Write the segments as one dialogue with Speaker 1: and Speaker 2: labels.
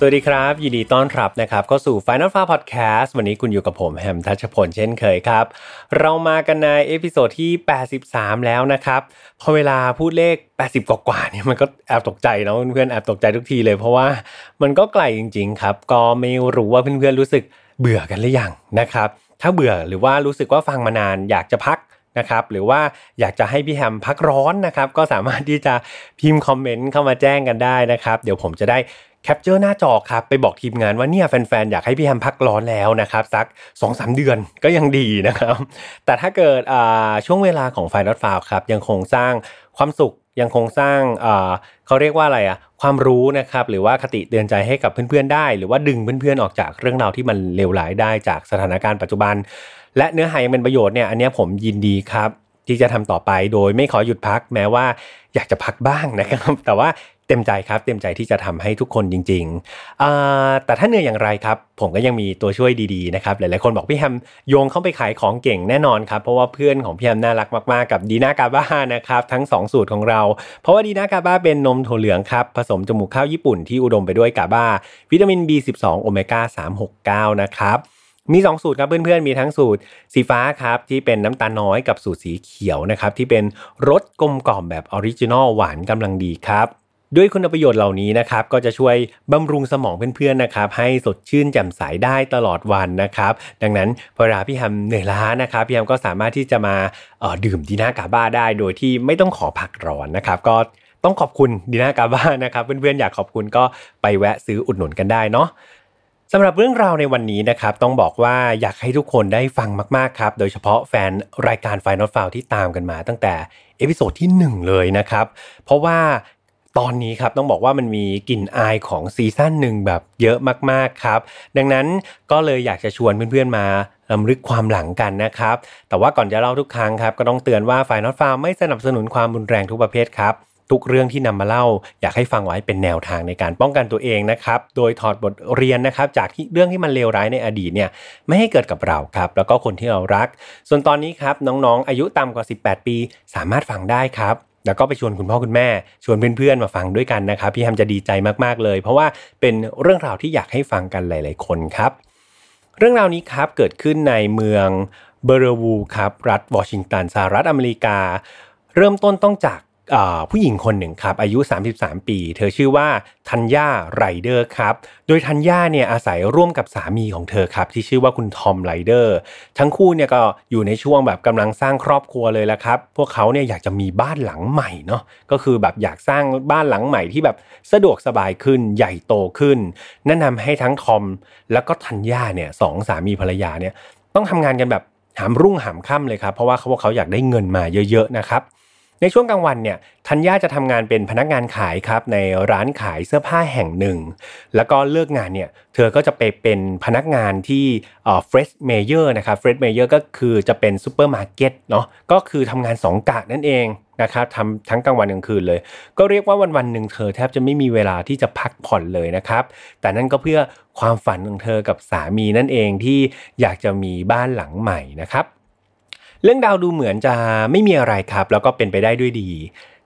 Speaker 1: สวัสดีครับ ยินดีต้อนรับนะครับเข้าสู่ Final f a r Podcast วันนี้คุณอยู่กับผมแฮมทัชพลเช่นเคยครับ เรามากันใน episode ที่ 83 แล้วนะครับ พอเวลาพูดเลข 80 กว่าๆเนี่ยมันก็แอบตกใจเนาะเพื่อนๆแอบตกใจทุกทีเลยเพราะว่ามันก็ไกลจริง ๆ ครับ ก็ไม่รู้ว่าเพื่อนๆรู้สึกเบื่อกันหรือยังนะครับถ้าเบื่อหรือว่ารู้สึกว่าฟังมานานอยากจะพัก นะครับหรือว่าอยากจะให้พี่แฮมพักร้อนนะครับก็สามารถที่จะพิมพ์คอมเมนต์เข้ามาแจ้งกันได้นะครับเดี๋ยวผมจะได้ capture หน้าจอครับไปบอกทีมงานว่าเนี่ยแฟนๆ อยากให้พี่แฮมพักร้อนแล้วนะครับ สัก 2-3 เดือนก็ยังดีนะครับ แต่ถ้าเกิดช่วงเวลาของไฟนอตฟาวครับ ยังคงสร้างความสุขยังคงสร้างเขาเรียกว่าอะไรอะความรู้นะครับ หรือว่าคติเตือนใจให้กับเพื่อนๆได้ หรือว่าดึงเพื่อนๆออกจากเรื่องราวที่มันเลวร้ายได้จากสถานการณ์ปัจจุบัน และเนื้อหายังเป็นประโยชน์เนี่ยอันนี้ผมยินดีครับ ที่จะทำต่อไปโดยไม่ขอหยุดพักแม้ว่าอยากจะพักบ้างนะครับ แต่ว่าเต็มใจครับเต็มใจที่จะทำให้ทุกคนจริงๆแต่ถ้าเหนื่อยอย่างไรครับ ผมก็ยังมีตัวช่วยดีๆนะครับหลายๆคนบอกพี่แฮมโยงเข้าไปขายของเก่งแน่นอนครับเพราะว่าเพื่อนของพี่แฮมน่ารักมากๆกับดีน่ากาบ้านะครับทั้ง 2 สูตรของเรา เพราะว่าดีน่ากาบ้าเป็นนมถั่วเหลืองครับผสมจมูกข้าวญี่ปุ่นที่อุดมไปด้วยกาบ้า วิตามิน B12 โอเมก้า369 นะครับ มี2สูตรครับเพื่อนๆมีทั้งสูตรสีฟ้าครับที่เป็นน้ำตาลน้อยกับสูตรสีเขียวนะครับที่เป็นรสกลมกล่อมแบบ original หวานกำลังดีครับด้วยคุณประโยชน์เหล่านี้นะครับก็จะช่วยบำรุงสมองเพื่อนๆนะครับให้สดชื่นแจ่มใสได้ตลอดวันนะครับ ดังนั้นเวลาพี่แฮมเหนื่อยล้านะครับพี่แฮมก็สามารถที่จะมาดื่มดีน่ากาบ้าได้โดยที่ไม่ต้องขอผักร้อนนะครับ ก็ต้องขอบคุณดีน่ากาบ้านะครับ เพื่อนๆอยากขอบคุณก็ไปแวะซื้ออุดหนุนกันได้เนาะ สำหรับเรื่องราวในวันนี้นะครับ ต้องบอกว่าอยากให้ทุกคนได้ฟังมากๆครับ โดยเฉพาะแฟนรายการ Final f i l e ที่ตามกันมาตั้งแต่episode ที่ 1 เลยนะครับ เพราะว่าตอนนี้ครับต้องบอกว่ามันมีกลิ่นอายของ season หนึ่งแบบเยอะมากๆครับ ดังนั้นก็เลยอยากจะชวนเพื่อนๆมารำลึกความหลังกันนะครับ แต่ว่าก่อนจะเล่าทุกครั้งครับ ก็ต้องเตือนว่า File Not Found ไม่สนับสนุนความรุนแรงทุกประเภทครับ ทุกเรื่องที่นำมาเล่า อยากให้ฟังไว้เป็นแนวทางในการป้องกันตัวเองนะครับ โดยถอดบทเรียนนะครับจากที่เรื่องที่มันเลวร้ายในอดีตเนี่ยไม่ให้เกิดกับเราครับ แล้วก็คนที่เรารัก ส่วนตอนนี้ครับน้องๆ อายุต่ำกว่า 18 ปี สามารถฟังได้ครับแล้วก็ไปชวนคุณพ่อคุณแม่ ชวนเพื่อนๆมาฟังด้วยกันนะครับ พี่แฮมจะดีใจมากๆเลย เพราะว่าเป็นเรื่องราวที่อยากให้ฟังกันหลาย ๆ คนครับ เรื่องราวนี้ครับเกิดขึ้นในเมืองเบลล์วิวครับรัฐวอชิงตันสหรัฐอเมริกา เริ่มต้นต้องจาก ผู้หญิงคนหนึ่งครับ อายุ 33 ปี เธอชื่อว่าธัญญาไรเดอร์ครับ โดยธัญญาเนี่ยอาศัยร่วมกับสามีของเธอครับ ที่ชื่อว่าคุณทอมไรเดอร์ทั้งคู่เนี่ยก็อยู่ในช่วงแบบกำลังสร้างครอบครัวเลยละครับ พวกเขาเนี่ยอยากจะมีบ้านหลังใหม่เนาะก็คือแบบอยากสร้างบ้านหลังใหม่ที่แบบสะดวกสบายขึ้นใหญ่โตขึ้นแนะนำให้ทั้งทอม แล้วก็ธัญญาเนี่ยสองสามีภรรยาเนี่ยต้องทำงานกันแบบหามรุ่งหามค่ำเลยครับเพราะว่าเขาพวกเขาอยากได้เงินมาเยอะๆนะครับ ในช่วงกลางวันเนี่ยธัญญาจะทำงานเป็นพนักงานขายครับในร้านขายเสื้อผ้าแห่งหนึ่ง แล้วก็เลิกงานเนี่ยเธอก็จะไปเป็นพนักงานที่ Fred Meyer นะครับ Fred Meyer ก็คือจะเป็นซูเปอร์มาร์เก็ตเนาะก็คือทำงาน2กะนั่นเองนะครับทำทั้งกลางวันกลางคืนเลย ก็เรียกว่าวันวันหนึ่งเธอแทบจะไม่มีเวลาที่จะพักผ่อนเลยนะครับ แต่นั่นก็เพื่อความฝันของเธอกับสามีนั่นเองที่อยากจะมีบ้านหลังใหม่นะครับ เรื่องราวดูเหมือนจะไม่มีอะไรครับ แล้วก็เป็นไปได้ด้วยดี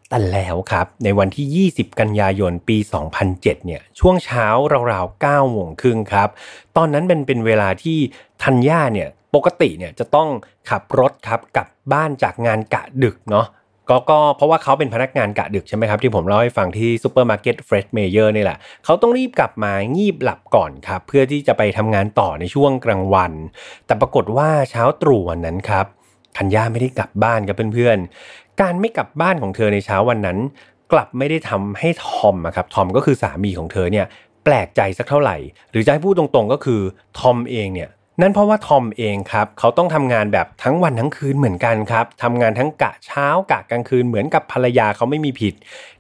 Speaker 1: แต่แล้วครับ ในวันที่ 20 กันยายน ปี 2007 เนี่ยช่วงเช้าราวๆ9โมงครึ่งครับ ตอนนั้นเป็นเป็นเวลาที่ธัญญาเนี่ยปกติเนี่ยจะต้องขับรถครับกลับบ้านจากงานกะดึกเนาะก็ก็เพราะว่าเขาเป็นพนักงานกะดึกใช่ไหมครับ ที่ผมเล่าให้ฟังที่ซูเปอร์มาร์เก็ต Fred Meyer นี่แหละ เขาต้องรีบกลับมางีบหลับก่อนครับ เพื่อที่จะไปทำงานต่อในช่วงกลางวัน แต่ปรากฏว่าเช้าตรู่วันนั้นครับ ธัญญาไม่ได้กลับบ้านครับเพื่อนๆ การไม่กลับบ้านของเธอในเช้าวันนั้น กลับไม่ได้ทำให้ทอมครับทอมก็คือสามีของเธอเนี่ยแปลกใจสักเท่าไหร่ หรือจะให้พูดตรงๆก็คือทอมเองเนี่ยนั่นเพราะว่าทอมเองครับเขาต้องทำงานแบบทั้งวันทั้งคืนเหมือนกันครับทำงานทั้งกะเช้ากะกลางคืนเหมือนกับภรรยาเขาไม่มีผิด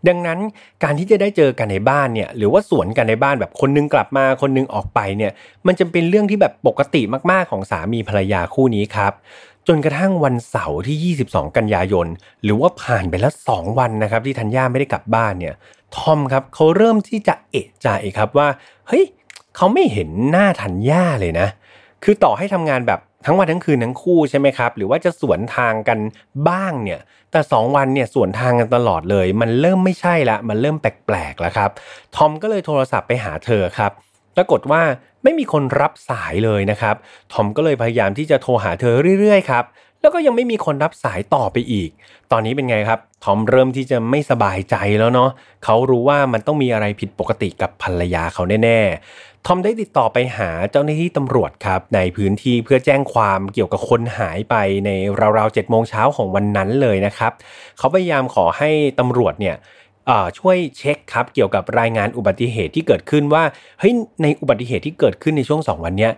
Speaker 1: ดังนั้นการที่จะได้เจอกันในบ้านเนี่ยหรือว่าสวนกันในบ้านแบบคนนึงกลับมาคนนึงออกไปเนี่ยมันจะเป็นเรื่องที่แบบปกติมากๆของสามีภรรยาคู่นี้ครับจนกระทั่งวันเสาร์ที่ 22 กันยายน หรือว่าผ่านไปแล้ว 2 วันนะครับที่ธัญญาไม่ได้กลับบ้านเนี่ยทอมครับเขาเริ่มที่จะเอะใจครับว่าเฮ้ยเขาไม่เห็นหน้าธัญญาเลยนะ คือต่อให้ทำงานแบบทั้งวันทั้งคืนทั้งคู่ใช่ไหมครับ หรือว่าจะสวนทางกันบ้างเนี่ย แต่ 2 วันเนี่ยสวนทางกันตลอดเลย มันเริ่มไม่ใช่ละ มันเริ่มแปลกๆแล้วครับ ทอมก็เลยโทรศัพท์ไปหาเธอครับ รากฏว่าไม่มีคนรับสายเลยนะครับ ทอมก็เลยพยายามที่จะโทรหาเธอเรื่อยๆครับ แล้วก็ยังไม่มีคนรับสายต่อไปอีก ตอนนี้เป็นไงครับ ทอมเริ่มที่จะไม่สบายใจแล้วเนาะ เขารู้ว่ามันต้องมีอะไรผิดปกติกับภรรยาเขาแน่ๆ ทอมได้ติดต่อไปหาเจ้าหน้าที่ตำรวจครับ ในพื้นที่เพื่อแจ้งความเกี่ยวกับคนหายไปในราวๆเจ็ดโมงเช้าของวันนั้นเลยนะครับ เขาพยายามขอให้ตำรวจเนี่ย ช่วยเช็คครับเกี่ยวกับรายงานอุบัติเหตุที่เกิดขึ้นว่าเฮ้ยในอุบัติเหตุที่เกิดขึ้นในช่วง 2 วันนี้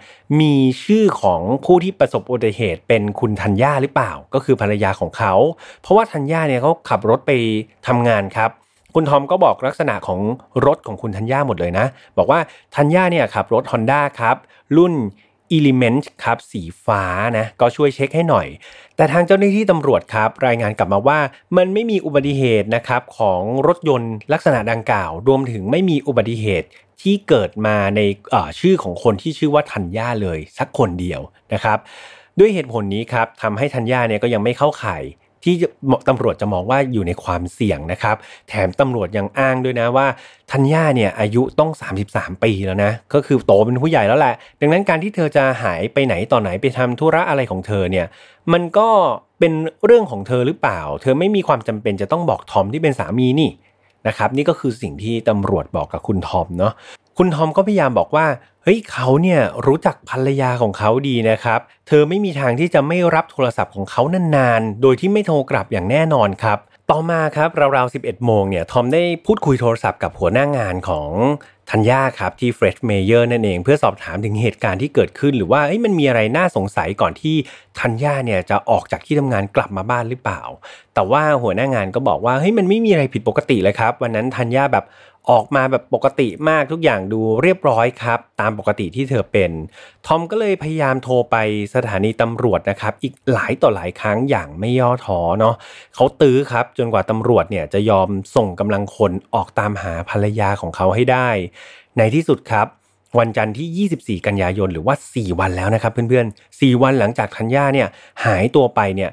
Speaker 1: มีชื่อของผู้ที่ประสบอุบัติเหตุเป็นคุณธัญญาหรือเปล่า ก็คือภรรยาของเขา เพราะว่าธัญญาเนี่ยเขาขับรถไปทำงานครับคุณทอมก็บอกลักษณะของรถของคุณธัญญาหมดเลยนะ บอกว่าธัญญาเนี่ยขับรถ Honda ครับ รุ่น Element ครับสีฟ้านะก็ช่วยเช็คให้หน่อย แต่ทางเจ้าหน้าที่ตำรวจครับ รายงานกลับมาว่ามันไม่มีอุบัติเหตุนะครับของรถยนต์ลักษณะดังกล่าว รวมถึงไม่มีอุบัติเหตุที่เกิดมาในชื่อของคนที่ชื่อว่าธัญญาเลยสักคนเดียวนะครับด้วยเหตุผลนี้ครับทำให้ธัญญาเนี่ยก็ยังไม่เข้าข่าย ที่ตำรวจจะมองว่าอยู่ในความเสี่ยงนะครับ แถมตำรวจยังอ้างด้วยนะว่าธัญญาเนี่ยอายุต้อง 33 ปีแล้วนะ ก็คือโตเป็นผู้ใหญ่แล้วแหละ ดังนั้นการที่เธอจะหายไปไหนต่อไหนไปทำธุระอะไรของเธอเนี่ย มันก็เป็นเรื่องของเธอหรือเปล่า เธอไม่มีความจำเป็นจะต้องบอกทอมที่เป็นสามีนี่นะครับนี่ก็คือสิ่งที่ตำรวจบอกกับคุณทอมเนาะ คุณทอมก็พยายามบอกว่าเฮ้ยเขาเนี่ยรู้จักภรรยาของเขาดีนะครับ เธอไม่มีทางที่จะไม่รับโทรศัพท์ของเขานานๆ โดยที่ไม่โทรกลับอย่างแน่นอนครับ ต่อมาครับราวๆ 11 โมงเนี่ยทอมได้พูดคุยโทรศัพท์กับหัวหน้างานของธัญญาครับที่ Fred Meyer นั่นเอง เพื่อสอบถามถึงเหตุการณ์ที่เกิดขึ้น หรือว่ามันมีอะไรน่าสงสัยก่อนที่ธัญญาเนี่ยจะออกจากที่ทำงานกลับมาบ้านหรือเปล่า แต่ว่าหัวหน้างานก็บอกว่าเฮ้ยมันไม่มีอะไรผิดปกติเลยครับ วันนั้นธัญญาแบบ ออกมาแบบปกติมากทุกอย่างดูเรียบร้อยครับ ตามปกติที่เธอเป็น ทอมก็เลยพยายามโทรไปสถานีตำรวจนะครับ อีกหลายต่อหลายครั้งอย่างไม่ย่อท้อเนาะเขาตื้อครับ จนกว่าตำรวจเนี่ยจะยอมส่งกำลังคนออกตามหาภรรยาของเขาให้ได้ ในที่สุดครับ วันจันทร์ที่ 24 กันยายนหรือว่า 4 วันแล้วนะครับ เพื่อนๆ 4 วันหลังจากธัญญาเนี่ยหายตัวไปเนี่ย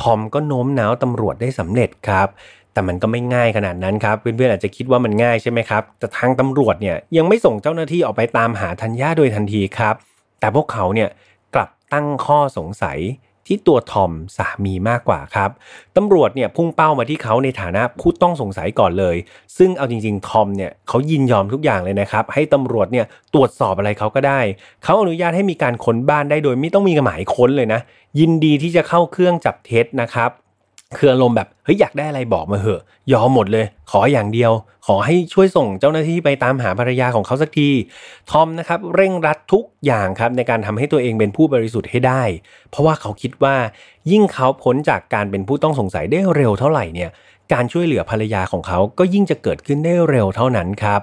Speaker 1: ทอมก็โน้มน้าวตำรวจได้สำเร็จครับ แต่มันก็ไม่ง่ายขนาดนั้นครับ เพื่อนๆอาจจะคิดว่ามันง่ายใช่ไหมครับ แต่ทางตำรวจเนี่ยยังไม่ส่งเจ้าหน้าที่ออกไปตามหาธัญญาโดยทันทีครับ แต่พวกเขาเนี่ยกลับตั้งข้อสงสัยที่ตัวทอมสามีมากกว่าครับตำรวจเนี่ยพุ่งเป้ามาที่เขาในฐานะผู้ต้องสงสัยก่อนเลย ซึ่งเอาจริงๆ ทอมเนี่ยเขายินยอมทุกอย่างเลยนะครับ ให้ตำรวจเนี่ยตรวจสอบอะไรเขาก็ได้ เขาอนุญาตให้มีการค้นบ้านได้โดยไม่ต้องมีหมายค้นเลยนะ ยินดีที่จะเข้าเครื่องจับเท็จนะครับ คืออารมณ์แบบเฮ้ยอยากได้อะไรบอกมาเหอะ ยอมหมดเลย ขออย่างเดียว ขอให้ช่วยส่งเจ้าหน้าที่ไปตามหาภรรยาของเขาสักทีทอมนะครับเร่งรัดทุกอย่างครับในการทำให้ตัวเองเป็นผู้บริสุทธิ์ให้ได้ เพราะว่าเขาคิดว่ายิ่งเขาพ้นจากการเป็นผู้ต้องสงสัยได้เร็วเท่าไหร่เนี่ยการช่วยเหลือภรรยาของเขาก็ยิ่งจะเกิดขึ้นได้เร็วเท่านั้นครับ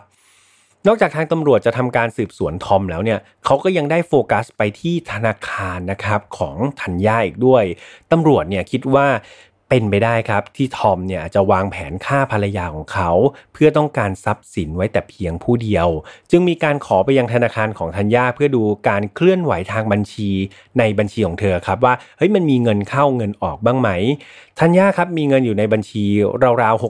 Speaker 1: นอกจากทางตำรวจจะทำการสืบสวนทอมแล้วเนี่ยเขาก็ยังได้โฟกัสไปที่ธนาคารนะครับของธัญญาอีกด้วยตำรวจเนี่ยคิดว่า เป็นไปได้ครับที่ทอมเนี่ยจะวางแผนฆ่าภรรยาของเขา เพื่อต้องการทรัพย์สินไว้แต่เพียงผู้เดียว จึงมีการขอไปยังธนาคารของธัญญาเพื่อดูการเคลื่อนไหวทางบัญชีในบัญชีของเธอครับว่าเฮ้ยมันมีเงินเข้าเงินออกบ้างไหมธัญญาครับมีเงินอยู่ในบัญชีราวๆ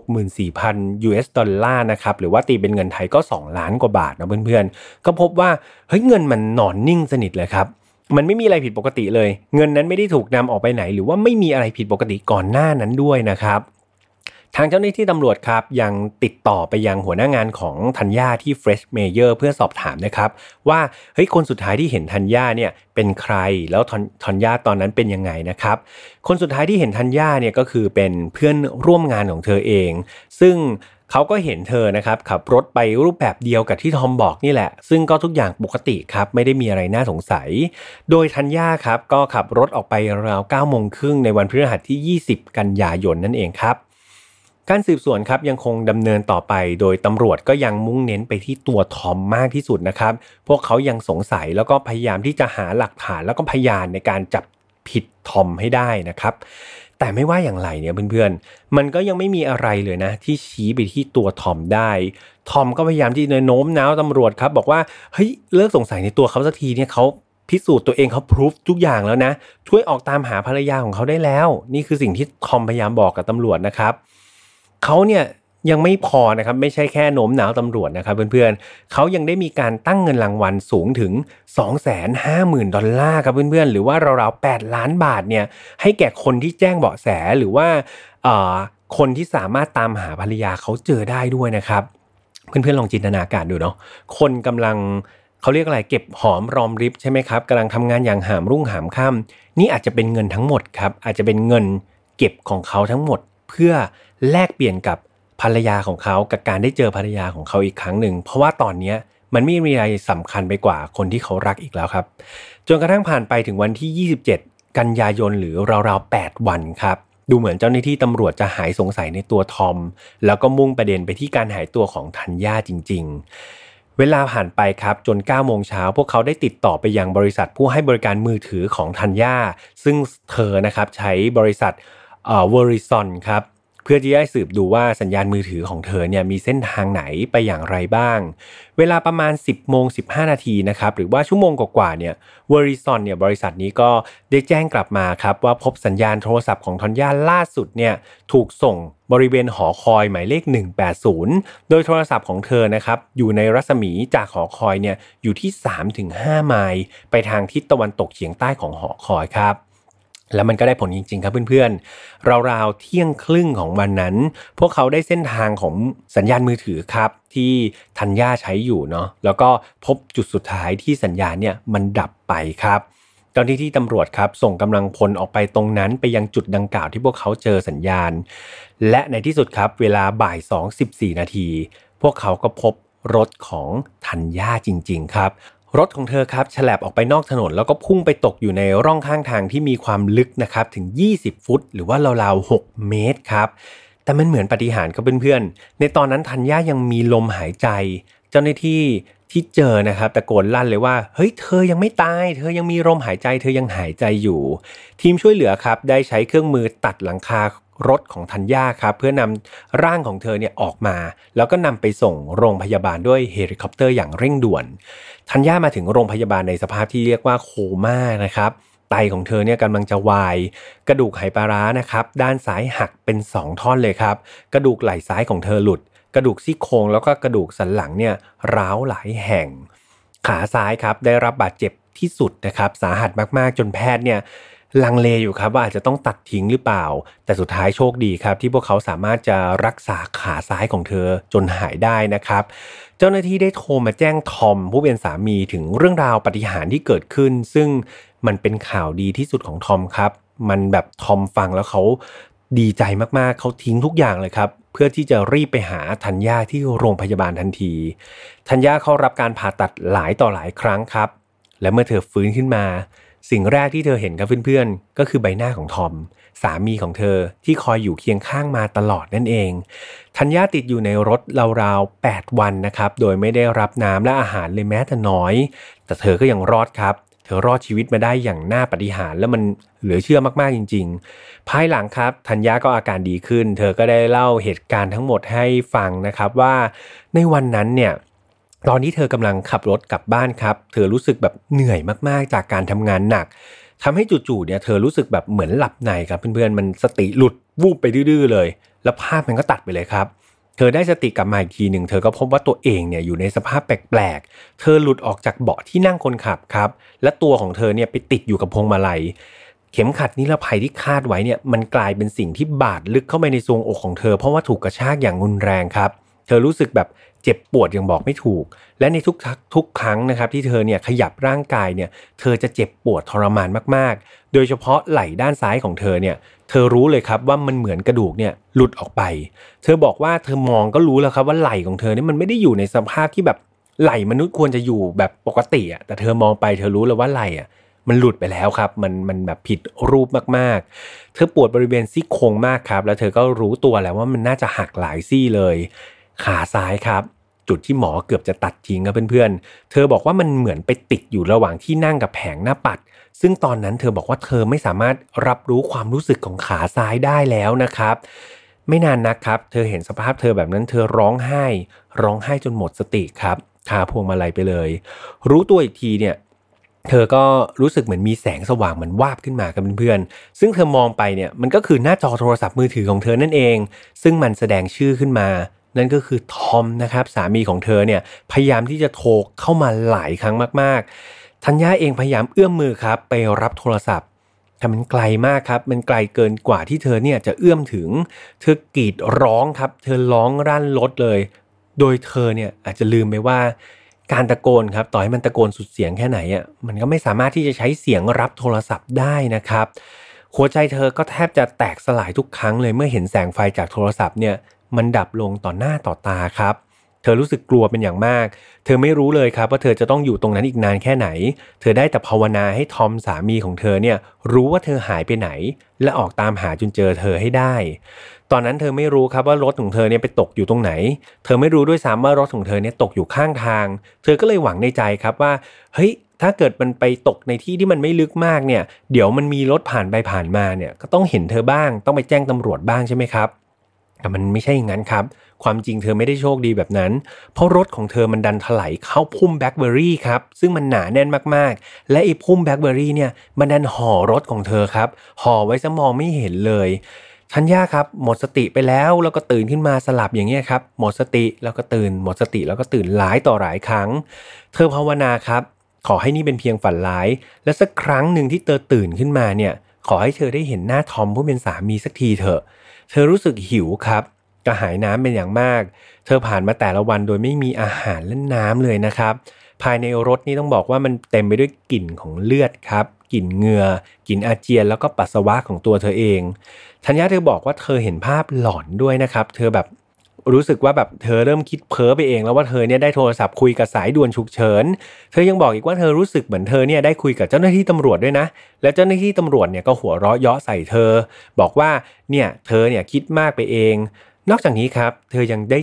Speaker 1: 64,000 US ดอลลาร์นะครับหรือว่าตีเป็นเงินไทยก็ 2 ล้านกว่าบาทนะเพื่อนๆก็พบว่าเฮ้ยเงินมันนอนนิ่งสนิทเลยครับ มันไม่มีอะไรผิดปกติเลย เงินนั้นไม่ได้ถูกนำออกไปไหน หรือว่าไม่มีอะไรผิดปกติก่อนหน้านั้นด้วยนะครับ ทางเจ้าหน้าที่ตำรวจครับยังติดต่อไปยังหัวหน้างานของธัญญาที่ Fresh Mayor เพื่อสอบถามนะครับ ว่าเฮ้ยคนสุดท้ายที่เห็นธัญญาเนี่ยเป็นใครแล้วธัญญาตอนนั้นเป็นยังไงนะครับ คนสุดท้ายที่เห็นธัญญาเนี่ยก็คือเป็นเพื่อนร่วมงานของเธอเอง ซึ่ง เขาก็เห็นเธอนะครับขับรถไปรูปแบบเดียวกับที่ทอมบอกนี่แหละ ซึ่งก็ทุกอย่างปกติครับไม่ได้มีอะไรน่าสงสัย โดยทัญญาครับก็ขับรถออกไปราว9โมงครึ่งในวันพฤหัสที่ 20 กันยายนนั่นเองครับการสืบสวนครับยังคงดำเนินต่อไป โดยตำรวจก็ยังมุ่งเน้นไปที่ตัวทอมมากที่สุดนะครับ พวกเขายังสงสัยแล้วก็พยายามที่จะหาหลักฐานแล้วก็พยานในการจับผิดทอมให้ได้นะครับ แต่ไม่ว่าอย่างไรเนี่ยเพื่อนๆ มันก็ยังไม่มีอะไรเลยนะ ที่ชี้ไปที่ตัวทอมได้ ทอมก็พยายามที่จะโน้มน้าวตำรวจครับ บอกว่าเฮ้ยเลิกสงสัยในตัวเขาสักทีเนี่ยเขาพิสูจน์ตัวเองเขาพิสูจทุกอย่างแล้วนะ ช่วยออกตามหาภรรยาของเขาได้แล้ว นี่คือสิ่งที่ทอมพยายามบอกกับตำรวจนะครับเขาเนี่ย ยังไม่พอนะครับไม่ใช่แค่โน้มหนาวตำรวจนะครับเพื่อนๆเขายังได้มีการตั้งเงินรางวัลสูงถึง 250,000 ดอลลาร์ครับเพื่อนๆ หรือว่าราวๆ 8 ล้านบาทเนี่ยให้แก่คนที่แจ้งเบาะแสหรือว่าคนที่สามารถตามหาภรรยาเขาเจอได้ด้วยนะครับ เพื่อนๆลองจินตนาการดูเนาะคนกำลังเขาเรียกอะไรเก็บหอมรอมริบใช่ไหมครับกำลังทำงานอย่างหามรุ่งหามค่ำนี่อาจจะเป็นเงินทั้งหมดครับอาจจะเป็นเงินเก็บของเขาทั้งหมด เพื่อแลกเปลี่ยนกับ ภรรยาของเขากับการได้เจอภรรยาของเขาอีกครั้งหนึ่ง เพราะว่าตอนนี้มันไม่มีอะไรสำคัญไปกว่าคนที่เขารักอีกแล้วครับ จนกระทั่งผ่านไปถึงวันที่ 27 กันยายนหรือราวๆ 8 วันครับ ดูเหมือนเจ้าหน้าที่ตำรวจจะหายสงสัยในตัวทอม แล้วก็มุ่งประเด็นไปที่การหายตัวของธัญญาจริง ๆ เวลาผ่านไปครับจน9โมงเช้าพวกเขาได้ติดต่อไปยังบริษัทผู้ให้บริการมือถือของธัญญาซึ่งเธอนะครับใช้บริษัทเอ่อเวอริซอนครับ เพื่อที่จะสืบดูว่าสัญญาณมือถือของเธอเนี่ยมีเส้นทางไหนไปอย่างไรบ้าง เวลาประมาณ 10โมง15 นาทีนะครับหรือว่าชั่วโมงกว่าๆเนี่ยเวอริซอนเนี่ยบริษัทนี้ก็ได้แจ้งกลับมาครับว่าพบสัญญาณโทรศัพท์ของทอนย่าล่าสุดเนี่ยถูกส่งบริเวณหอคอยหมายเลข 180 โดยโทรศัพท์ของเธอนะครับอยู่ในรัศมีจากหอคอยเนี่ยอยู่ที่ 3-5 ไมล์ไปทางทิศตะวันตกเฉียงใต้ของหอคอยครับ แล้วมันก็ได้ผลจริง ๆ ครับเพื่อนๆ ราวๆเที่ยงครึ่งของวันนั้น พวกเขาได้เส้นทางของสัญญาณมือถือครับ ที่ธัญญาใช้อยู่เนาะแล้วก็พบจุดสุดท้ายที่สัญญาณเนี่ยมันดับไปครับตอนที่ที่ตำรวจครับส่งกำลังพลออกไปตรงนั้นไปยังจุดดังกล่าวที่พวกเขาเจอสัญญาณ และในที่สุดครับเวลาบ่าย2 14 นาที พวกเขาก็พบรถของธัญญาจริง ๆ ครับ รถของเธอครับฉลับออกไปนอกถนน แล้วก็พุ่งไปตกอยู่ในร่องข้างทางที่มีความลึกนะครับถึง 20 ฟุต หรือว่าราวๆ 6 เมตรครับ แต่มันเหมือนปฏิหารครับเพื่อนๆ ในตอนนั้นธัญญายังมีลมหายใจ เจ้าหน้าที่ที่เจอนะครับตะโกนลั่นเลยว่า เฮ้ยเธอยังไม่ตาย เธอยังมีลมหายใจ เธอยังหายใจอยู่ ทีมช่วยเหลือครับได้ใช้เครื่องมือตัดหลังคา รถของธัญญาครับเพื่อนำร่างของเธอเนี่ยออกมา แล้วก็นำไปส่งโรงพยาบาลด้วยเฮลิคอปเตอร์อย่างเร่งด่วนธัญญามาถึงโรงพยาบาลในสภาพที่เรียกว่าโคม่านะครับไตของเธอเนี่ยกำลังจะวาย กระดูกไหปลาร้านะครับด้านซ้ายหักเป็น 2 ท่อนเลยครับ กระดูกไหล่ซ้ายของเธอหลุด กระดูกซี่โครงแล้วก็กระดูกสันหลังเนี่ยร้าวหลายแห่ง ขาซ้ายครับได้รับบาดเจ็บที่สุดนะครับสาหัสมากๆจนแพทย์เนี่ย ลังเลอยู่ครับว่าอาจจะต้องตัดทิ้งหรือเปล่า แต่สุดท้ายโชคดีครับ ที่พวกเขาสามารถจะรักษาขาซ้ายของเธอจนหายได้นะครับ เจ้าหน้าที่ได้โทรมาแจ้งทอมผู้เป็นสามีถึงเรื่องราวปฏิหารที่เกิดขึ้น ซึ่งมันเป็นข่าวดีที่สุดของทอมครับ มันแบบทอมฟังแล้วเขาดีใจมากๆ เขาทิ้งทุกอย่างเลยครับ เพื่อที่จะรีบไปหาธัญญาที่โรงพยาบาลทันที ธัญญาเข้ารับการผ่าตัดหลายต่อหลายครั้งครับ และเมื่อเธอฟื้นขึ้นมา สิ่งแรกที่เธอเห็นกับเพื่อนๆ ก็คือใบหน้าของทอม สามีของเธอที่คอยอยู่เคียงข้างมาตลอดนั่นเอง ทัญญาติดอยู่ในรถราวๆ 8 วันนะครับ โดยไม่ได้รับน้ำและอาหารเลยแม้แต่น้อย แต่เธอก็ยังรอดครับ เธอรอดชีวิตมาได้อย่างน่าปฏิหารและมันเหลือเชื่อมากๆจริง ๆ ภายหลังครับ ธัญญาก็อาการดีขึ้น เธอก็ได้เล่าเหตุการณ์ทั้งหมดให้ฟังนะครับว่าในวันนั้นเนี่ย ตอนนี้เธอกำลังขับรถกลับบ้านครับ เธอรู้สึกแบบเหนื่อยมากๆจากการทำงานหนักทำให้จู่ๆเนี่ยเธอรู้สึกแบบเหมือนหลับในครับเพื่อนๆมันสติหลุดวูบไปดื้อๆเลย แล้วภาพมันก็ตัดไปเลยครับ เธอได้สติกลับมาอีกทีหนึ่งเธอก็พบว่าตัวเองเนี่ยอยู่ในสภาพแปลกๆ เธอหลุดออกจากเบาะที่นั่งคนขับครับ และตัวของเธอเนี่ยไปติดอยู่กับพวงมาลัยเข็มขัดนิรภัยที่คาดไว้เนี่ยมันกลายเป็นสิ่งที่บาดลึกเข้าไปในทรวงอกของเธอ เพราะว่าถูกกระชากอย่างรุนแรงครับ เธอรู้สึกแบบ เจ็บปวดยังบอกไม่ถูก และในทุกทุกครั้งนะครับที่เธอเนี่ยขยับร่างกายเนี่ยเธอจะเจ็บปวดทรมานมากๆ โดยเฉพาะไหล่ด้านซ้ายของเธอเนี่ยเธอรู้เลยครับว่ามันเหมือนกระดูกเนี่ยหลุดออกไป เธอบอกว่าเธอมองก็รู้แล้วครับว่าไหล่ของเธอเนี่ยมันไม่ได้อยู่ในสภาพที่แบบไหล่มนุษย์ควรจะอยู่แบบปกติอะแต่เธอมองไปเธอรู้เลยว่าไหล่อะมันหลุดไปแล้วครับ มันมันแบบผิดรูปมากๆ เธอปวดบริเวณซี่โครงมากครับ แล้วเธอก็รู้ตัวแล้วว่ามันน่าจะหักหลายซี่เลย ขาซ้ายครับ จุดที่หมอเกือบจะตัดทิ้งครับเพื่อนๆ เธอบอกว่ามันเหมือนไปติดอยู่ระหว่างที่นั่งกับแผงหน้าปัด ซึ่งตอนนั้นเธอบอกว่าเธอไม่สามารถรับรู้ความรู้สึกของขาซ้ายได้แล้วนะครับ ไม่นานนักครับ เธอเห็นสภาพเธอแบบนั้นเธอร้องไห้ ร้องไห้จนหมดสติครับคาพวงมาลัยไปเลย รู้ตัวอีกทีเนี่ยเธอก็รู้สึกเหมือนมีแสงสว่างเหมือนวาบขึ้นมากับเพื่อนๆ ซึ่งเธอมองไปเนี่ยมันก็คือหน้าจอโทรศัพท์มือถือของเธอนั่นเอง ซึ่งมันแสดงชื่อขึ้นมา นั่นก็คือทอมนะครับสามีของเธอเนี่ยพยายามที่จะโทรเข้ามาหลายครั้งมากๆ ธัญญาเองพยายามเอื้อมมือครับไปรับโทรศัพท์แต่มันไกลมากครับ มันไกลเกินกว่าที่เธอเนี่ยจะเอื้อมถึง เธอกรีดร้องครับ เธอร้องรั่นรถเลย โดยเธอเนี่ยอาจจะลืมไปว่า การตะโกนครับ ต่อให้มันตะโกนสุดเสียงแค่ไหนอะ มันก็ไม่สามารถที่จะใช้เสียงรับโทรศัพท์ได้นะครับ หัวใจเธอก็แทบจะแตกสลายทุกครั้งเลยเมื่อเห็นแสงไฟจากโทรศัพท์เนี่ย มันดับลงต่อหน้าต่อตาครับ เธอรู้สึกกลัวเป็นอย่างมาก เธอไม่รู้เลยครับว่าเธอจะต้องอยู่ตรงนั้นอีกนานแค่ไหน เธอได้แต่ภาวนาให้ทอมสามีของเธอเนี่ยรู้ว่าเธอหายไปไหน และออกตามหาจนเจอเธอให้ได้ ตอนนั้นเธอไม่รู้ครับว่ารถของเธอเนี่ยไปตกอยู่ตรงไหน เธอไม่รู้ด้วยซ้ำว่ารถของเธอเนี่ยตกอยู่ข้างทาง เธอก็เลยหวังในใจครับว่า เฮ้ยถ้าเกิดมันไปตกในที่ที่มันไม่ลึกมากเนี่ย เดี๋ยวมันมีรถผ่านไปผ่านมาเนี่ย ก็ต้องเห็นเธอบ้าง ต้องไปแจ้งตำรวจบ้างใช่ไหมครับ แต่มันไม่ใช่อย่างนั้นครับ ความจริงเธอไม่ได้โชคดีแบบนั้น เพราะรถของเธอมันดันถลายเข้าพุ่มแบล็คเบอร์รี่ครับ ซึ่งมันหนาแน่นมากๆ และไอ้พุ่มแบล็คเบอร์รี่เนี่ย มันดันห่อรถของเธอครับ ห่อไว้ซะมองไม่เห็นเลยทัญญาครับหมดสติไปแล้วแล้วก็ตื่นขึ้นมาสลับอย่างเงี้ยครับ หมดสติแล้วก็ตื่น หมดสติแล้วก็ตื่นหลายต่อหลายครั้ง เธอภาวนาครับ ขอให้นี่เป็นเพียงฝันร้าย และสักครั้งหนึ่งที่เธอตื่นขึ้นมาเนี่ย ขอให้เธอได้เห็นหน้าทอมผู้เป็นสามีสักทีเถอะ เธอรู้สึกหิวครับกระหายน้ำเป็นอย่างมาก เธอผ่านมาแต่ละวันโดยไม่มีอาหารและน้ำเลยนะครับ ภายในรถนี่ต้องบอกว่ามันเต็มไปด้วยกลิ่นของเลือดครับกลิ่นเหงือ่อกลิ่นอาเจียนแล้วก็ปัสสาวะของตัวเธอเองทัญญาเธอบอกว่าเธอเห็นภาพหลอนด้วยนะครับ เธอแบบ รู้สึกว่าแบบเธอเริ่มคิดเพ้อไปเอง แล้วว่าเธอเนี่ยได้โทรศัพท์คุยกับสายด่วนฉุกเฉิน เธอยังบอกอีกว่าเธอรู้สึกเหมือนเธอเนี่ยได้คุยกับเจ้าหน้าที่ตำรวจด้วยนะ และเจ้าหน้าที่ตำรวจเนี่ยก็หัวเราะเยาะใส่เธอ บอกว่าเนี่ยเธอเนี่ยคิดมากไปเอง นอกจากนี้ครับ เธอยังได้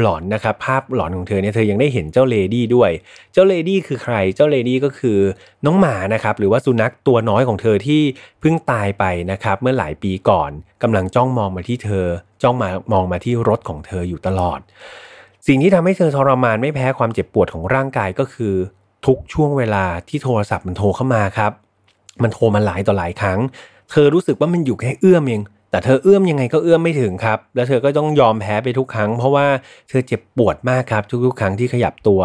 Speaker 1: หลอนนะครับภาพหลอนของเธอเนี่ยเธอยังได้เห็นเจ้าเลดี้ด้วย เจ้าเลดี้คือใครเจ้าเลดี้ก็คือน้องหมานะครับหรือว่าสุนัขตัวน้อยของเธอที่เพิ่งตายไปนะครับเมื่อหลายปีก่อนกำลังจ้องมองมาที่เธอ จ้องมามองมาที่รถของเธออยู่ตลอด สิ่งที่ทำให้เธอทรมานไม่แพ้ความเจ็บปวดของร่างกายก็คือ ทุกช่วงเวลาที่โทรศัพท์มันโทรเข้ามาครับ มันโทรมาหลายต่อหลายครั้ง เธอรู้สึกว่ามันอยู่แค่เอื้อมเอง แต่เธอเอื้อมยังไงก็เอื้อมไม่ถึงครับ แล้วเธอก็ต้องยอมแพ้ไปทุกครั้ง เพราะว่าเธอเจ็บปวดมากครับ ทุกๆ ครั้งที่ขยับตัว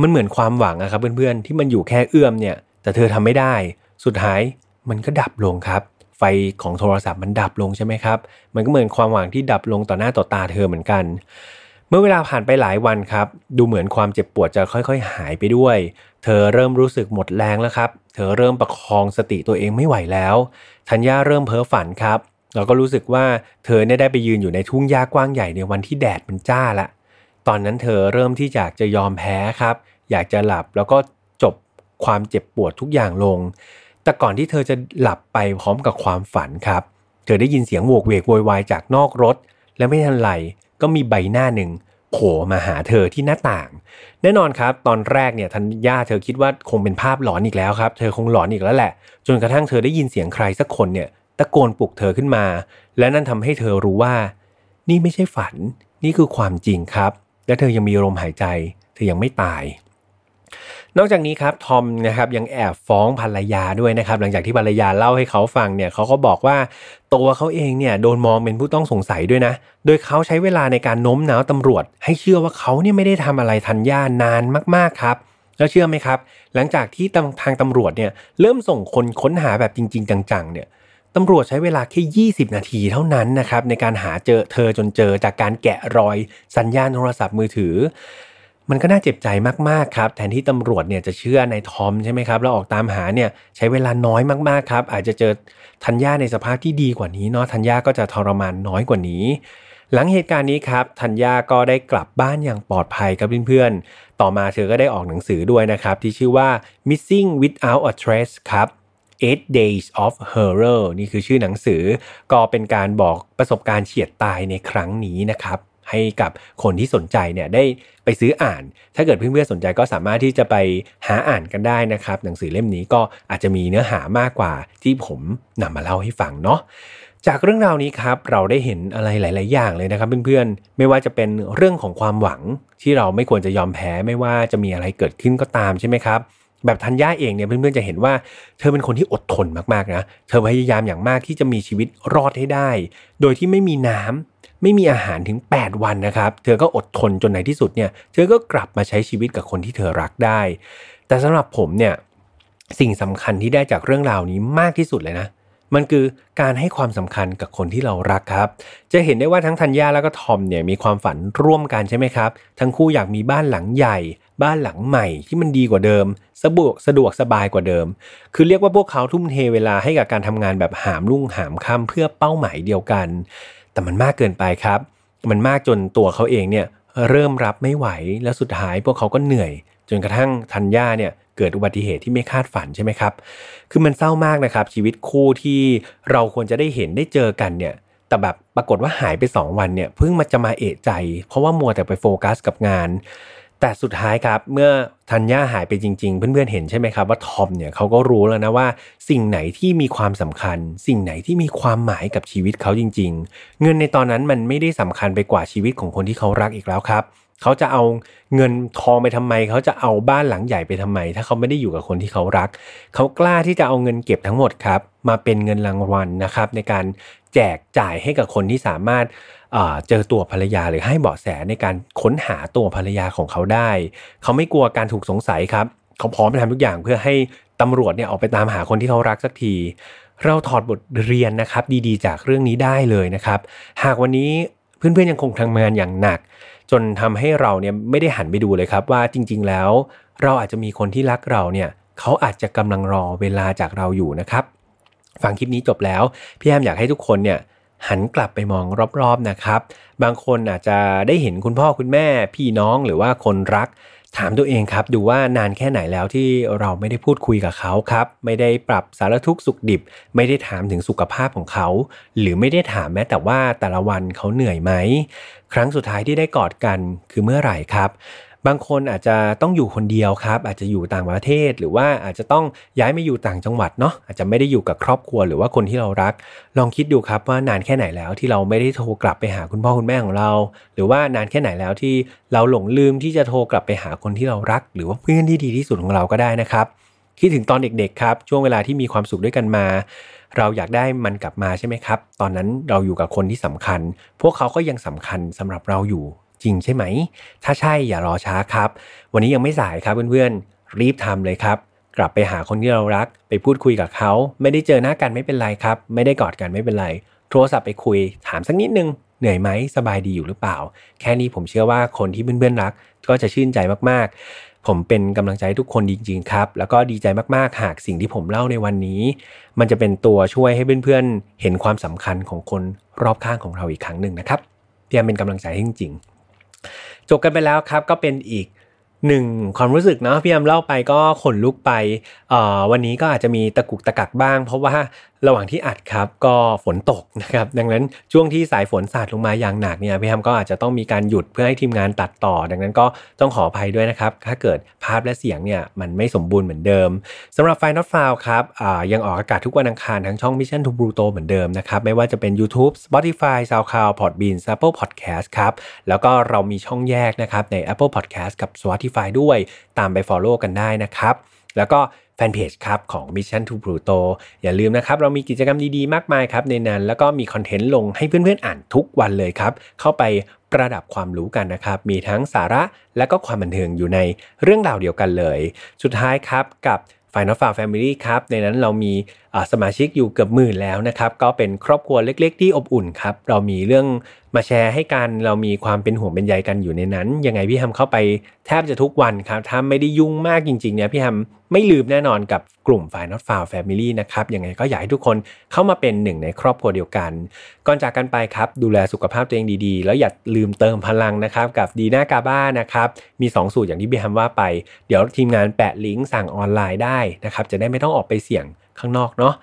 Speaker 1: มันเหมือนความหวังอะครับเพื่อนๆที่มันอยู่แค่เอื้อมเนี่ย แต่เธอทำไม่ได้ สุดท้ายมันก็ดับลงครับ ไฟของโทรศัพท์มันดับลงใช่ไหมครับ มันก็เหมือนความหวังที่ดับลงต่อหน้าต่อตาเธอเหมือนกัน เมื่อเวลาผ่านไปหลายวันครับ ดูเหมือนความเจ็บปวดจะค่อยๆ หายไปด้วย เธอเริ่มรู้สึกหมดแรงแล้วครับ เธอเริ่มประคองสติตัวเองไม่ไหวแล้วธัญญาเริ่มเพ้อฝันครับ เราก็รู้สึกว่าเธอเนี่ยได้ไปยืนอยู่ในทุ่งหญ้ากว้างใหญ่ในวันที่แดดมันจ้าละ ตอนนั้นเธอเริ่มที่อยากจะยอมแพ้ครับ อยากจะหลับแล้วก็จบความเจ็บปวดทุกอย่างลง แต่ก่อนที่เธอจะหลับไปพร้อมกับความฝันครับ เธอได้ยินเสียงโวกเวกโวยวายจากนอกรถ และไม่ทันไรก็มีใบหน้าหนึ่งโผล่มาหาเธอที่หน้าต่าง แน่นอนครับ ตอนแรกเนี่ยทันย่าเธอคิดว่าคงเป็นภาพหลอนอีกแล้วครับ เธอคงหลอนอีกแล้วแหละ จนกระทั่งเธอได้ยินเสียงใครสักคนเนี่ย ตะโกนปลุกเธอขึ้นมา และนั่นทำให้เธอรู้ว่า นี่ไม่ใช่ฝัน นี่คือความจริงครับ และเธอยังมีลมหายใจ เธอยังไม่ตาย นอกจากนี้ครับทอมนะครับยังแอบฟ้องภรรยาด้วยนะครับ หลังจากที่ภรรยาเล่าให้เขาฟังเนี่ยเขาก็บอกว่าตัวเขาเองเนี่ยโดนมองเป็นผู้ต้องสงสัยด้วยนะ โดยเขาใช้เวลาในการโน้มน้าวตำรวจ ให้เชื่อว่าเขาเนี่ยไม่ได้ทำอะไรทันย่านานมากๆครับแล้วเชื่อไหมครับ หลังจากที่ทางตำรวจเนี่ยเริ่มส่งคนค้นหาแบบจริง ๆ จังๆเนี่ย ตำรวจใช้เวลาแค่ 20 นาทีเท่านั้นนะครับในการหาเจอเธอจนเจอจากการแกะรอยสัญญาณโทรศัพท์มือถือ มันก็น่าเจ็บใจมากๆครับ แทนที่ตำรวจเนี่ยจะเชื่อในทอมใช่ไหมครับแล้วออกตามหาเนี่ยใช้เวลาน้อยมากๆครับ อาจจะเจอธัญญาในสภาพที่ดีกว่านี้เนาะธัญญาก็จะทรมานน้อยกว่านี้ หลังเหตุการณ์นี้ครับธัญญาก็ได้กลับบ้านอย่างปลอดภัยกับเพื่อนๆต่อมาเธอก็ได้ออกหนังสือด้วยนะครับที่ชื่อว่า missing without a trace ครับ Eight Days of Horror นี่คือชื่อหนังสือ ก็เป็นการบอกประสบการณ์เฉียดตายในครั้งนี้นะครับให้กับคนที่สนใจเนี่ยได้ไปซื้ออ่าน ถ้าเกิดเพื่อนๆสนใจก็สามารถที่จะไปหาอ่านกันได้นะครับ หนังสือเล่มนี้ก็อาจจะมีเนื้อหามากกว่าที่ผมนำมาเล่าให้ฟังเนาะจากเรื่องราวนี้ครับเราได้เห็นอะไรหลาย ๆ อย่างเลยนะครับเพื่อนๆไม่ว่าจะเป็นเรื่องของความหวังที่เราไม่ควรจะยอมแพ้ไม่ว่าจะมีอะไรเกิดขึ้นก็ตามใช่ไหมครับ แบบทัญญาเองเนี่ยเพื่อนๆจะเห็นว่าเธอเป็นคนที่อดทนมากๆนะเธอพยายามอย่างมากที่จะมีชีวิตรอดให้ได้ โดยที่ไม่มีน้ำไม่มีอาหารถึง 8 วันนะครับ เธอก็อดทนจนในที่สุดเนี่ยเธอก็กลับมาใช้ชีวิตกับคนที่เธอรักได้ แต่สำหรับผมเนี่ยสิ่งสำคัญที่ได้จากเรื่องราวนี้มากที่สุดเลยนะ มันคือการให้ความสำคัญกับคนที่เรารักครับ จะเห็นได้ว่าทั้งธัญญาแล้วก็ทอมเนี่ยมีความฝันร่วมกันใช่ไหมครับ ทั้งคู่อยากมีบ้านหลังใหญ่ บ้านหลังใหม่ที่มันดีกว่าเดิม สะดวกสะดวกสบายกว่าเดิม คือเรียกว่าพวกเขาทุ่มเทเวลาให้กับการทำงานแบบหามรุ่งหามค่ำเพื่อเป้าหมายเดียวกัน แต่มันมากเกินไปครับ มันมากจนตัวเขาเองเนี่ยเริ่มรับไม่ไหวแล้วสุดท้ายพวกเขาก็เหนื่อย จนกระทั่งธัญญาเนี่ยเกิดอุบัติเหตุที่ไม่คาดฝันใช่ไหมครับ คือมันเศร้ามากนะครับ ชีวิตคู่ที่เราควรจะได้เห็นได้เจอกันเนี่ย แต่แบบปรากฏว่าหายไป 2 วันเนี่ยเพิ่งมาจะมาเอะใจ เพราะว่ามัวแต่ไปโฟกัสกับงาน แต่สุดท้ายครับเมื่อธัญญาหายไปจริง ๆ เพื่อนๆเห็นใช่ไหมครับว่าทอมเนี่ยเขาก็รู้แล้วนะว่า สิ่งไหนที่มีความสำคัญ สิ่งไหนที่มีความหมายกับชีวิตเขาจริง ๆ เงินในตอนนั้นมันไม่ได้สำคัญไปกว่าชีวิตของคนที่เขารักอีกแล้วครับเขาจะเอาเงินทองไปทำไม เขาจะเอาบ้านหลังใหญ่ไปทำไม ถ้าเขาไม่ได้อยู่กับคนที่เขารัก เขากล้าที่จะเอาเงินเก็บทั้งหมดครับมาเป็นเงินรางวัลนะครับในการแจกจ่ายให้กับคนที่สามารถ เจอตัวภรรยาหรือให้เบาะแสในการค้นหาตัวภรรยาของเขาได้ เขาไม่กลัวการถูกสงสัยครับ เขาพร้อมจะทำทุกอย่างเพื่อให้ตำรวจเนี่ยออกไปตามหาคนที่เขารักสักที เราถอดบทเรียนนะครับ ดีๆ จากเรื่องนี้ได้เลยนะครับ หากวันนี้เพื่อนๆยังคงทำงานอย่างหนัก จนทำให้เราเนี่ยไม่ได้หันไปดูเลยครับ ว่าจริง ๆ แล้ว เราอาจจะมีคนที่รักเราเนี่ยเขาอาจจะกำลังรอเวลาจากเราอยู่นะครับ ฟังคลิปนี้จบแล้วพี่แอมอยากให้ทุกคนเนี่ย หันกลับไปมองรอบๆนะครับ บางคนอาจจะได้เห็นคุณพ่อคุณแม่ พี่น้องหรือว่าคนรัก ถามตัวเองครับ ดูว่านานแค่ไหนแล้วที่เราไม่ได้พูดคุยกับเขาครับ ไม่ได้ปรับสารทุกข์สุขดิบ ไม่ได้ถามถึงสุขภาพของเขา หรือไม่ได้ถามแม้แต่ว่าแต่ละวันเขาเหนื่อยไหม ครั้งสุดท้ายที่ได้กอดกันคือเมื่อไหร่ครับ บางคนอาจจะต้องอยู่คนเดียวครับ อาจจะอยู่ต่างประเทศ หรือว่าอาจจะต้องย้ายมาอยู่ต่างจังหวัดเนาะอาจจะไม่ได้อยู่กับครอบครัวหรือว่าคนที่เรารัก ลองคิดดูครับว่านานแค่ไหนแล้วที่เราไม่ได้โทรกลับไปหาคุณพ่อคุณแม่ของเรา หรือว่านานแค่ไหนแล้วที่เราหลงลืมที่จะโทรกลับไปหาคนที่เรารัก หรือว่าเพื่อนที่ดีที่สุดของเราก็ได้นะครับคิดถึงตอนเด็กๆครับ ช่วงเวลาที่มีความสุขด้วยกันมา เราอยากได้มันกลับมาใช่ไหมครับ ตอนนั้นเราอยู่กับคนที่สำคัญ พวกเขาก็ยังสำคัญสำหรับเราอยู่ จริงใช่ไหม ถ้าใช่อย่ารอช้าครับ วันนี้ยังไม่สายครับเพื่อนๆ รีบทำเลยครับ กลับไปหาคนที่เรารัก ไปพูดคุยกับเขา ไม่ได้เจอหน้ากันไม่เป็นไรครับ ไม่ได้กอดกันไม่เป็นไร โทรศัพท์ไปคุย ถามสักนิดนึง เหนื่อยไหมสบายดีอยู่หรือเปล่า แค่นี้ผมเชื่อว่าคนที่เพื่อนๆรัก ก็จะชื่นใจมากๆผมเป็นกำลังใจทุกคนจริงๆครับ แล้วก็ดีใจมากๆ หากสิ่งที่ผมเล่าในวันนี้ มันจะเป็นตัวช่วยให้เพื่อนๆ เห็นความสำคัญของคนรอบข้างของเราอีกครั้งหนึ่งนะครับพี่ยมเป็นกำลังใจให้จริง จบกันไปแล้วครับก็เป็นอีกหนึ่งความรู้สึกเนาะพี่ยมเล่าไปก็ขนลุกไปวันนี้ก็อาจจะมีตะกุกตะกักบ้าง เพราะว่า ระหว่างที่อัดครับก็ฝนตกนะครับดังนั้นช่วงที่สายฝนสาดลงมาอย่างหนักเนี่ยพี่ฮัมก็อาจจะต้องมีการหยุดเพื่อให้ทีมงานตัดต่อ ดังนั้นก็ต้องขออภัยด้วยนะครับ ถ้าเกิดภาพและเสียงเนี่ยมันไม่สมบูรณ์เหมือนเดิมสำหรับไฟนอตฟาวครับยังออกอากาศทุกวันอังคารทั้งช่อง Mission to Pluto เหมือนเดิมนะครับไม่ว่าจะเป็น YouTube Spotify SoundCloud Podbean Apple Podcast ครับแล้วก็เรามีช่องแยกนะครับใน Apple Podcast กับ Spotify ด้วยตามไป Follow กันได้นะครับแล้วก็ แฟนเพจครับของ Mission to Pluto อย่าลืมนะครับ เรามีกิจกรรมดีๆ มากมายครับในนั้น แล้วก็มีคอนเทนต์ลงให้เพื่อนๆอ่านทุกวันเลยครับ เข้าไปประดับความรู้กันนะครับ มีทั้งสาระและก็ความบันเทิงอยู่ในเรื่องราวเดียวกันเลย สุดท้ายครับกับ Final f a r Family ครับ ในนั้นเรามีสมาชิกอยู่เกือบหมื่นแล้วนะครับ ก็เป็นครอบครัวเล็ก ๆ ที่อบอุ่นครับ เรามีเรื่องมาแชร์ให้กันเรามีความเป็นห่วงเป็นใยกันอยู่ในนั้น ยังไงพี่ฮัมเข้าไปแทบจะทุกวันครับ ถ้าไม่ได้ยุ่งมากจริงๆเนี่ยพี่ฮัมไม่ลืมแน่นอนกับกลุ่ม f i n a l f i l e Family นะครับ ยังไงก็อยากให้ทุกคนเข้ามาเป็นหนึ่งในครอบครัวเดียวกัน ก่อนจากกันไปครับ ดูแลสุขภาพตัวเองดีๆ แล้วอย่าลืมเติมพลังนะครับ กับดีน่ากาบ้านะครับมี 2 สูตรอย่างที่พี่ฮัมว่าไป เดี๋ยวทีมงานแปะลิงก์สั่งออนไลน์ได้นะครับจะได้ไม่ต้องออกไปเสี่ยง ข้างนอกเนาะ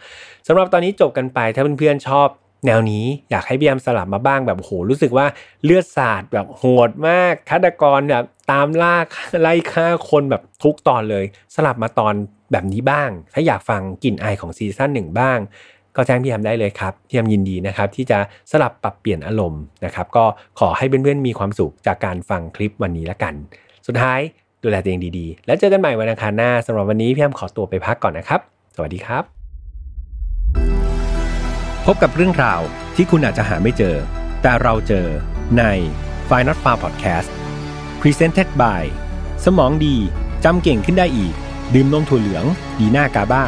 Speaker 1: สำหรับตอนนี้จบกันไปถ้าเพื่อนๆชอบแนวนี้อยากให้พี่แอมสลับมาบ้างแบบโหรู้สึกว่าเลือดสาดแบบโหดมากฆาตกรแบบตามล่าไล่ฆ่าคนแบบทุกตอนเลย สลับมาตอนแบบนี้บ้าง ถ้าอยากฟังกลิ่นอายของซีซั่นหนึ่งบ้าง ก็แจ้งพี่แอมได้เลยครับพี่แอมยินดีนะครับที่จะสลับปรับเปลี่ยนอารมณ์นะครับก็ขอให้เพื่อนๆมีความสุขจากการฟังคลิปวันนี้ละกัน สุดท้ายดูแลตัวเองดีๆ แล้วเจอกันใหม่วันอังคารหน้าสำหรับวันนี้พี่แอมขอตัวไปพักก่อนนะครับ สวัสดีครับ พบกับเรื่องราวที่คุณอาจจะหาไม่เจอ แต่เราเจอใน f i n a l f a r Podcast Presented by สมองดีจำเก่งขึ้นได้อีก ดื่มนมถั่วเหลือง ดีหน้ากาบ้า